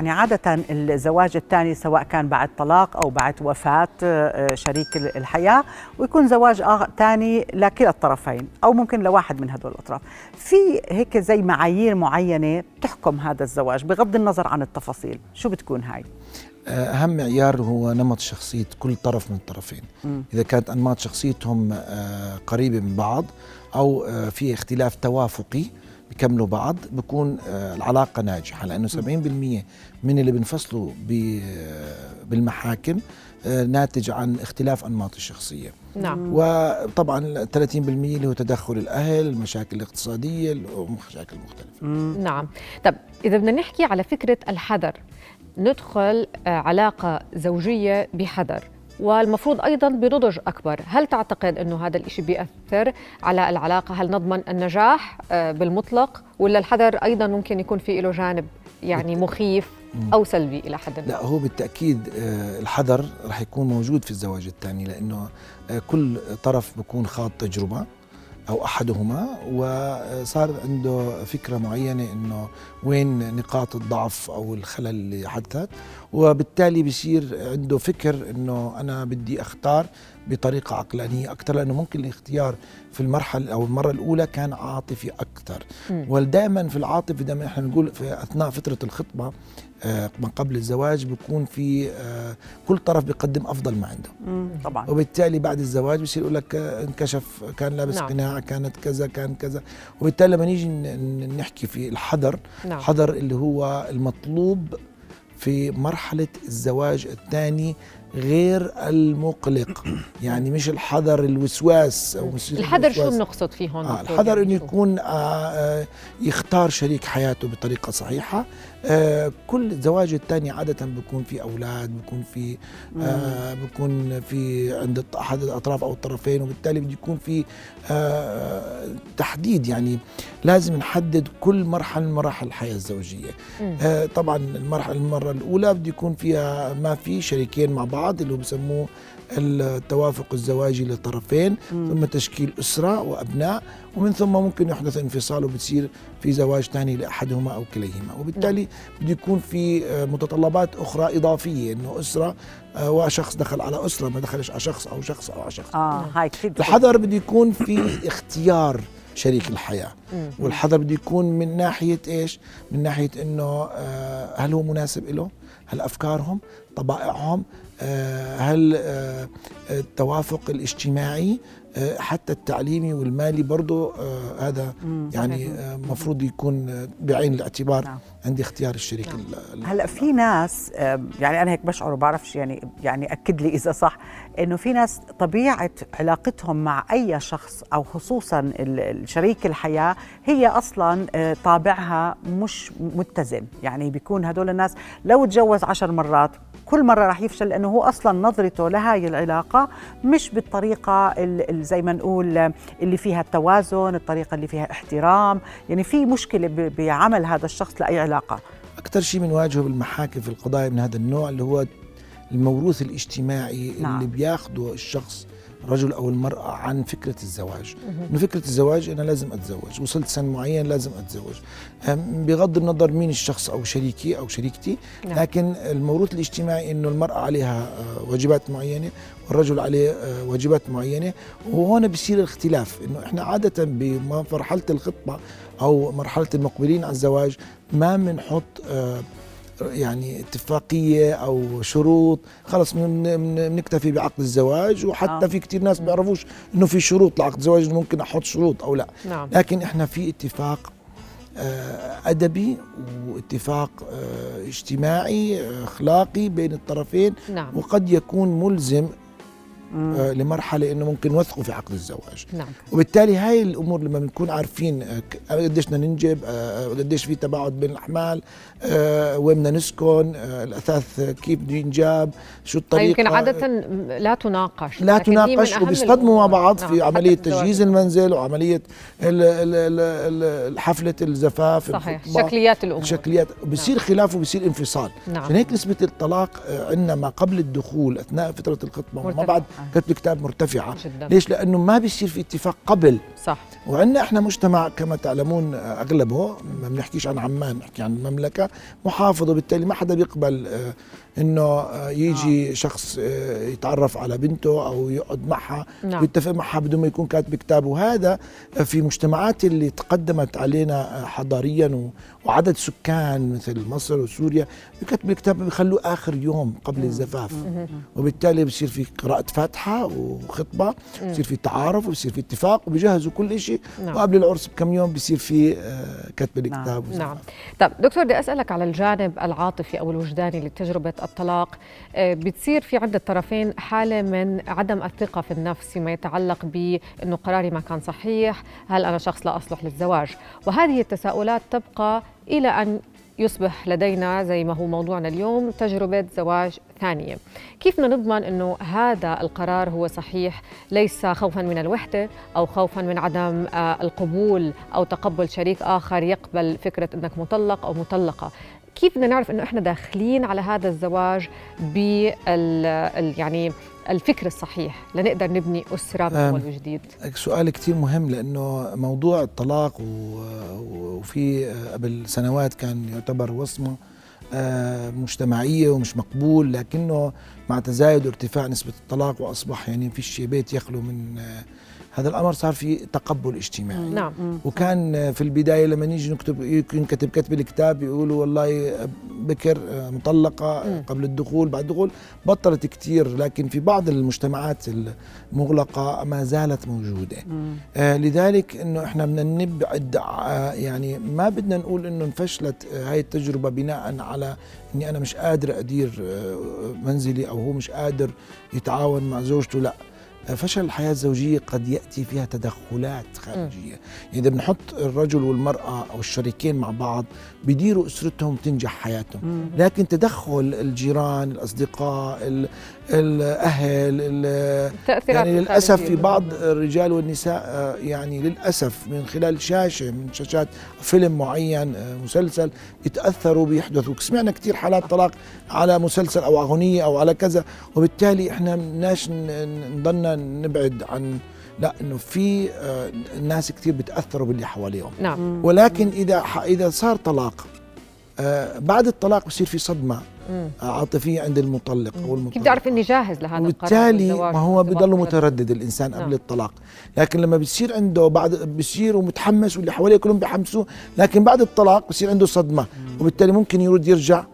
يعني عادة الزواج الثاني سواء كان بعد طلاق أو بعد وفاة آه، شريك الحياة ويكون زواج ثاني لكلا الطرفين أو ممكن لواحد من هدول الأطراف في هيك زي معايير معينة تحكم هذا الزواج بغض النظر عن التفاصيل شو بتكون هاي؟ أهم معيار هو نمط شخصية كل طرف من الطرفين م. إذا كانت أنماط شخصيتهم آه، قريبة من بعض أو آه، في اختلاف توافقي بيكملوا بعض بكون آه، العلاقة ناجحة لأنه 70% من اللي بنفصلوا بالمحاكم ناتج عن اختلاف أنماط الشخصية. نعم. وطبعا 30% اللي هو تدخل الأهل المشاكل الاقتصادية المشاكل المختلفة نعم. طب إذا بدنا نحكي على فكرة الحذر ندخل آه، علاقة زوجية بحذر. والمفروض أيضا بنضج أكبر، هل تعتقد إنه هذا الشيء بيأثر على العلاقة؟ هل نضمن النجاح آه، بالمطلق ولا الحذر أيضا ممكن يكون في له جانب يعني مخيف أو سلبي إلى حد ما؟ لا هو بالتأكيد آه، الحذر رح يكون موجود في الزواج الثاني لأنه كل طرف بيكون خاض تجربة أو أحدهما وصار عنده فكرة معينة إنه وين نقاط الضعف أو الخلل اللي حدثت وبالتالي بصير عنده فكر إنه أنا بدي أختار بطريقة عقلانية أكثر لأنه ممكن الاختيار في المرحلة أو المرة الأولى كان عاطفي أكثر ودائما في العاطفه دائما إحنا بنقول في أثناء فترة الخطبة آه، ما قبل الزواج بيكون في آه، كل طرف بيقدم أفضل ما عنده. طبعا. وبالتالي بعد الزواج بصير يقول لك آه، انكشف كان لابس نعم. قناع كانت كذا كان كذا. وبالتالي لما نيجي نحكي في الحذر نعم. حذر اللي هو المطلوب في مرحلة الزواج الثاني غير المقلق. يعني مش الحذر الوسواس أو الحذر شو بنقصد فيه هون آه الحذر يعني إنه يكون آه آه يختار شريك حياته بطريقة صحيحة. آه كل زواج الثاني عادة بيكون في أولاد بيكون في آه بيكون في عند أحد الأطراف أو الطرفين وبالتالي بده يكون في آه تحديد يعني لازم نحدد كل مرحلة من مراحل الحياة الزوجية. آه طبعا المرحله المرة الأولى بده يكون فيها ما في شريكين مع بعض بعض اللي هو بسموه التوافق الزواجي للطرفين ثم تشكيل أسرة وأبناء ومن ثم ممكن يحدث انفصال وبتصير في زواج ثاني لأحدهما أو كليهما. وبالتالي بده يكون في آه، متطلبات أخرى إضافية إنه أسرة آه، وشخص دخل على أسرة ما دخلش على شخص أو شخص أو على شخص. آه هاي كثير الحذر بده يكون في اختيار شريك الحياة. والحذر بده يكون من ناحية إيش؟ من ناحية إنه آه، هل هو مناسب له هل أفكارهم؟ طبائعهم؟ هل آه، التوافق الاجتماعي آه، حتى التعليمي والمالي برضه هذا يعني المفروض يكون بعين الاعتبار نعم. عند اختيار الشريك نعم. هلأ في ناس يعني أنا هيك بشعر وبعرفش يعني يعني أكد لي إذا صح إنه في ناس طبيعة علاقتهم مع أي شخص أو خصوصا شريك الحياة هي أصلا طابعها مش متزن يعني بيكون هدول الناس لو تجوز عشر مرات كل مرة راح يفشل لأنه هو أصلا نظرته لهي العلاقة مش بالطريقة زي ما نقول اللي فيها التوازن الطريقة اللي فيها احترام يعني في مشكلة بعمل هذا الشخص لأي علاقة أكثر شيء بنواجهه بالمحاكم في القضايا من هذا النوع اللي هو الموروث الاجتماعي نعم. اللي بياخده الشخص الرجل أو المرأة عن فكرة الزواج. إنه فكرة الزواج أنا لازم أتزوج وصلت سن معين لازم أتزوج. بغض النظر مين الشخص أو شريكي أو شريكتي نعم. لكن الموروث الاجتماعي إنه المرأة عليها آه، واجبات معينة والرجل عليه آه، واجبات معينة. وهون بصير الاختلاف إنه إحنا عادة بمرحلة الخطبة أو مرحلة المقبلين على الزواج ما بنحط آه يعني اتفاقية أو شروط خلص بنكتفي بعقد الزواج وحتى آه. في كثير ناس بيعرفوش إنه في شروط لعقد الزواج ممكن أحط شروط أو لا نعم. لكن إحنا في اتفاق آه، أدبي واتفاق آه، اجتماعي أخلاقي بين الطرفين نعم. وقد يكون ملزم آه، لمرحلة إنه ممكن نوثقوا في عقد الزواج. نعم. وبالتالي هاي الأمور لما بنكون عارفين آه، ك- قديش بدنا ننجب آه، قديش في تباعد بين الأحمال آه، وين بدنا نسكن آه، الأثاث آه، كيف بده ينجاب شو الطريقة يمكن عادة لا تناقش. لا تناقش وبيصطدموا مع. بعض نعم، في عمليه. تجهيز المنزل وعملية حفلة الزفاف صحيح. شكليات الأمور. شكليات. بصير خلاف وبصير انفصال. نعم. عشان هيك نسبة الطلاق آه، عندنا ما قبل الدخول أثناء فترة الخطبة وما. بعد كتب الكتاب مرتفعة. جدا ليش؟ لأنه ما بيصير في اتفاق قبل. صح. وعندنا إحنا مجتمع كما تعلمون آه، أغلبه ما بنحكيش عن عمان نحكي عن المملكة محافظ وبالتالي ما حدا بيقبل آه، إنه آه، يجي شخص آه، يتعرف على بنته أو يقعد معها نعم. ويتفق معها بدون ما يكون كاتب كتاب. وهذا في مجتمعات اللي تقدمت علينا حضاريا وعدد سكان مثل مصر وسوريا بكتب الكتاب بيخلوه آخر يوم قبل الزفاف. وبالتالي بصير في قراءة فاتحة وخطبة بصير في تعارف وبصير في اتفاق وبيجهزوا كل شيء نعم. وقبل العرس بكم يوم بصير في آه، كتب الكتاب والزفاف. نعم. طب دكتور بدي أسألك على الجانب العاطفي أو الوجداني لتجربة الطلاق. آه، بتصير في عند الطرفين حالة من عدم الثقة في النفس فيما يتعلق بأنه قراري ما كان صحيح هل أنا شخص لا أصلح للزواج؟ وهذه التساؤلات تبقى إلى أن يصبح لدينا زي ما هو موضوعنا اليوم تجربة زواج ثانية. كيف نضمن أنه هذا القرار هو صحيح؟ ليس خوفا من الوحدة أو خوفا من عدم آه، القبول أو تقبل شريك آخر يقبل فكرة أنك مطلق أو مطلقة. كيف بدنا نعرف أنه إحنا داخلين على هذا الزواج بال ال- يعني الفكر الصحيح لنقدر نبني أسرة من. أول وجديد سؤال كتير مهم لأنه موضوع الطلاق وفي قبل سنوات كان يعتبر وصمة آه، مجتمعية ومش مقبول لكنه مع تزايد وارتفاع نسبة الطلاق وأصبح يعني فيش بيت يخلو من هذا الأمر صار في تقبل اجتماعي. نعم. وكان في البداية لما نيجي نكتب ينكتب كتب الكتاب يقولوا والله بكر مطلقة مم. قبل الدخول بعد الدخول. بطلت كتير لكن في بعض المجتمعات المغلقة ما زالت موجودة. آه لذلك إنه إحنا بدنا نبعد آه يعني ما بدنا نقول إنه انفشلت آه هاي التجربة بناء على إني أنا مش قادر أدير آه منزلي أو هو مش قادر يتعاون مع زوجته لأ. فشل الحياة الزوجية قد يأتي فيها تدخلات خارجية. يعني إذا بنحط الرجل والمرأة أو الشريكين مع بعض بيديروا أسرتهم تنجح حياتهم. لكن تدخل الجيران الأصدقاء ال- الأهل ال- يعني للأسف في. بعض الرجال والنساء آه، يعني للأسف من خلال شاشة من شاشات فيلم معين آه، مسلسل يتأثروا بيحدثوا. سمعنا كثير حالات طلاق على مسلسل أو أغنية أو على كذا وبالتالي إحنا بدناش ن- نبعد عن لا إنه في آه، ناس كثير بتأثروا باللي حواليهم. نعم. ولكن إذا ح- إذا صار طلاق آه، بعد الطلاق بصير في صدمة مم. آه، عاطفية عند المطلق أو المطلق كيف بدي أعرف إني جاهز لهذا القرار؟ وبالتالي ما هو بضل؟ متردد الإنسان نعم. قبل الطلاق. لكن لما بصير عنده بعد بصير ومتحمس واللي حواليه كلهم بيحمسوه لكن بعد الطلاق بصير عنده صدمة. وبالتالي ممكن يرد يرجع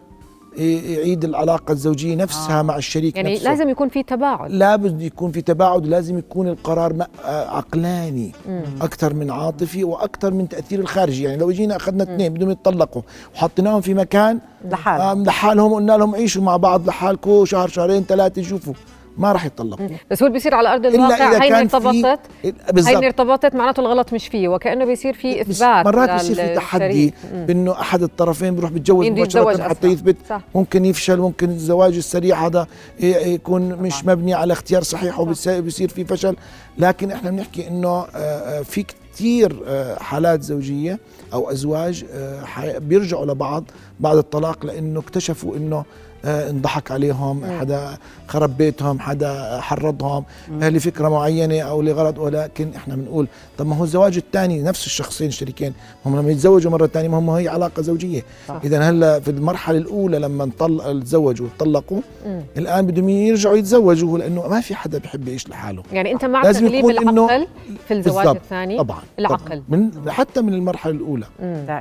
يعيد العلاقة الزوجية نفسها آه. مع الشريك يعني نفسه. لازم يكون في تباعد. لابد يكون في تباعد ولازم يكون القرار آه، عقلاني مم. أكثر من عاطفي وأكثر من تأثير الخارجي. يعني لو جينا أخذنا اثنين بدهم يتطلقوا وحطيناهم في مكان لحال. آم، لحالهم قلنا لهم عيشوا مع بعض لحالكم شهر شهرين ثلاثة شوفوا. ما راح يتطلقوا بس هو اللي بيصير على أرض الواقع في ارتبطت بالضبط. ارتبطت معناته الغلط مش فيه وكأنه بيصير في إثبات مرات بيصير في تحدي. بأنه أحد الطرفين بيروح بيتجوز مباشره حتى. يثبت. صح. ممكن يفشل ممكن الزواج السريع هذا يكون مش مبني على اختيار صحيح وبيصير في فشل. لكن إحنا بنحكي إنه آه، آه، في كثير آه، حالات زوجية أو أزواج بيرجعوا لبعض بعد الطلاق لأنه اكتشفوا إنه انضحك عليهم. حدا خرب بيتهم حدا حرضهم آه، لفكرة معينة أو لغرض ولكن إحنا بنقول طب ما هو الزواج الثاني نفس الشخصين الشريكين هم لما يتزوجوا مرة ثانية ما هم هي علاقة زوجية. اذا هلا في المرحلة الأولى لما انطل تزوجوا وطلقوا. الآن بدهم يرجعوا يتزوجوا لأنه ما في حدا بيحب يعيش لحاله يعني أنت مع تغليب العقل في الزواج. الثاني طبعا العقل. طبعاً. من حتى من المرحلة الأولى.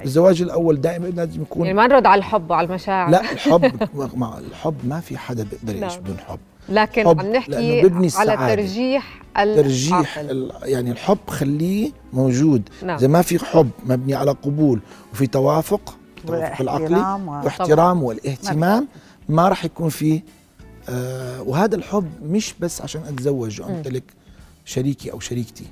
الزواج الأول دائما لازم يكون يعني ما نرد على الحب وعلى المشاعر لا الحب الحب ما في حدا بيقدر يعيش نعم. بدون حب لكن حب، عم نحكي لأنه ببني على السعادة. ترجيح ترجيح يعني الحب خليه موجود نعم. إذا ما في حب مبني على قبول وفي توافق توافق العقلي والاحترام واحترام والاهتمام ما راح يكون في آه وهذا الحب مش بس عشان أتزوج. وأمتلك شريكي أو شريكتي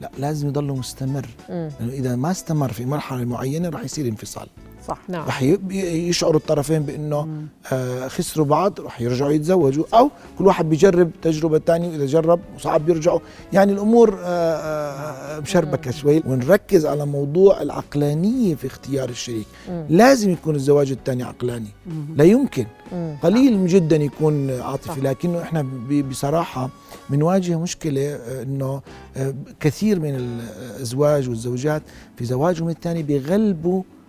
لا لازم يضل مستمر. لأنه إذا ما استمر في مرحلة معينة راح يصير انفصال صح. نعم. رح يشعروا الطرفين بإنه آه خسروا بعض رح يرجعوا يتزوجوا أو كل واحد بيجرب تجربة ثانية وإذا جرب وصعب بيرجعوا يعني الأمور آه آه مشربكة شوي. ونركز على موضوع العقلانية في اختيار الشريك. مم. لازم يكون الزواج الثاني عقلاني. مم. لا يمكن. مم. قليل جدا يكون عاطفي. صح. لكنه إحنا بصراحة بنواجه مشكلة آه، إنه آه، كثير من الازواج والزوجات في زواجهم الثاني بيغلبوا آه،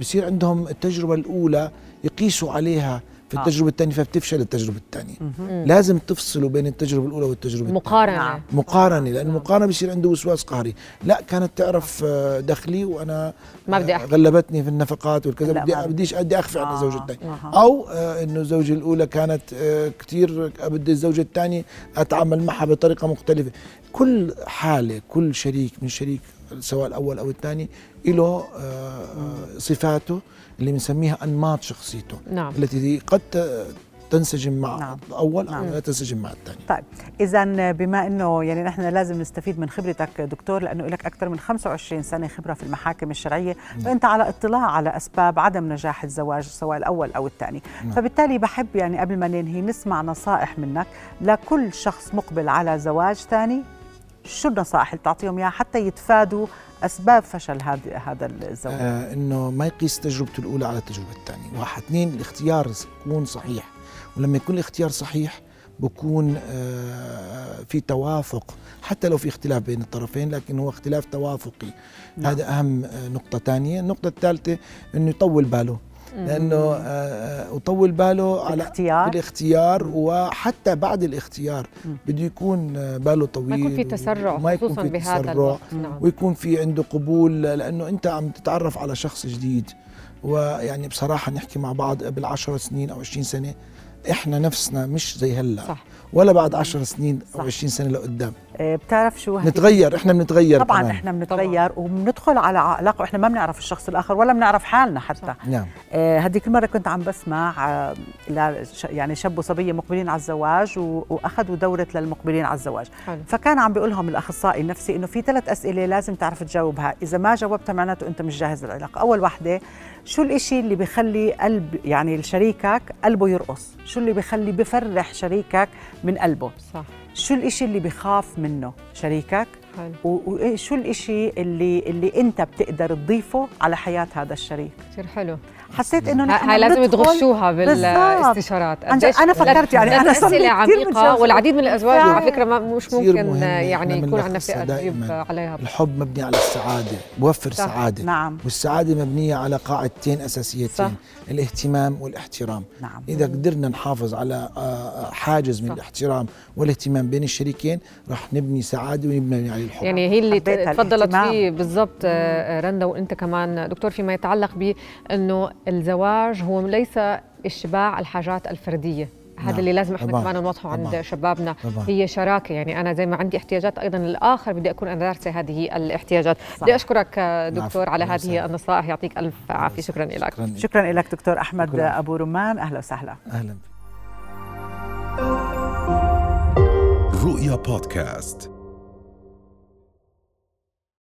بصير عندهم التجربة الأولى يقيسوا عليها في آه. التجربة الثانية فبتفشل التجربة الثانية مهم. لازم تفصلوا بين التجربة الأولى والتجربة الثانية مقارنة نعم. مقارنة لأن المقارنة بصير عنده وسواس قهري لا كانت تعرف آه، دخلي وأنا ما بدي آه، أحكي غلبتني في النفقات والكذا بدي. بديش بدي أخفي عن آه. أها. أو آه، إنه الزوجة الأولى كانت آه، كثير بدي الزوجة الثانية أتعامل معها بطريقة مختلفة كل حالة كل شريك من شريك سواء الأول أو الثاني له آه، آه، صفاته اللي بنسميها أنماط شخصيته نعم التي قد تنسجم مع نعم. الأول أو نعم. لا تنسجم مع الثاني طيب اذا بما إنه يعني نحن لازم نستفيد من خبرتك دكتور لأنه لك أكثر من 25 سنة خبرة في المحاكم الشرعية فأنت على اطلاع على أسباب عدم نجاح الزواج سواء الأول أو الثاني نعم. فبالتالي بحب يعني قبل ما ننهي نسمع نصائح منك لكل شخص مقبل على زواج ثاني شو النصائح اللي بتعطيهم إياها حتى يتفادوا أسباب فشل هذا هذا الزواج آه إنه ما يقيس تجربته الأولى على التجربة الثانية. واحد. اثنين الاختيار يكون صحيح. ولما يكون الاختيار صحيح بكون آه في توافق. حتى لو في اختلاف بين الطرفين لكن هو اختلاف توافقي. نعم. هذا أهم آه، نقطة ثانية. النقطة الثالثة إنه يطول باله. لأنه آه، آه، وطول باله على الاختيار بالاختيار وحتى بعد الاختيار. بده يكون آه، باله طويل ما يكون في تسرع وما يكون خصوصا في بهذا تسرع الوقت. نعم. ويكون في عنده قبول لأنه أنت عم تتعرف على شخص جديد. ويعني بصراحة نحكي مع بعض قبل 10 سنين أو 20 سنة إحنا نفسنا مش زي هلأ. صح. ولا بعد 10 سنين أو صح. 20 سنة لقدام. آه، بتعرف شو نتغير إحنا بنتغير طبعا كمان. إحنا بنتغير وبندخل على علاقة وإحنا ما بنعرف الشخص الآخر ولا بنعرف حالنا حتى. صح. نعم. آه، هذيك المره كنت عم بسمع آه، ل- يعني شاب وصبية مقبلين على الزواج وأخذوا دورة للمقبلين على الزواج. حلو. فكان عم بيقول لهم الأخصائي النفسي إنه في ثلاث أسئلة لازم تعرف تجاوبها. إذا ما جاوبتها معناته أنت مش جاهز للعلاقة. أول وحدة شو الإشي اللي بيخلي قلب يعني شريكك قلبه يرقص؟ شو اللي بيخلي بفرح شريكك من قلبه؟ صح. شو الإشي اللي بخاف منه شريكك؟ حلو. وشو الإشي اللي اللي أنت بتقدر تضيفه على حياة هذا الشريك؟ كثير حلو. حسيت إنه نحن هاي لازم تغشوها. بالاستشارات أنا فكرت يعني لي اسئله عميقه. والعديد من الأزواج. على فكرة ما مش ممكن. يعني يكون عندنا فئة دائماً. عليها الحب مبني على السعادة بوفر صح. سعادة نعم والسعادة مبنية على قاعدتين أساسيتين صح. الاهتمام والاحترام نعم إذا قدرنا نحافظ على آه، حاجز من صح. الاحترام والاهتمام بين الشريكين رح نبني سعادة ونبني عليه الحب يعني هي اللي تفضلت. فيه بالضبط آه، رندا وإنت كمان دكتور فيما يتعلق بأنه الزواج هو ليس إشباع الحاجات الفردية. هذا نعم، اللي لازم إحنا كمان نوضحه عند طبعاً، شبابنا. طبعاً. هي شراكة. يعني أنا زي ما عندي احتياجات أيضا الآخر بدي أكون أنا دارسه هذه الاحتياجات. صح. بدي أشكرك دكتور على هذه وسهلا. النصائح. يعطيك ألف عافية. شكرا لك. شكرا. شكرا لك دكتور أحمد شكراً. أبو رمان أهلا وسهلا. أهلا. رؤيا بودكاست.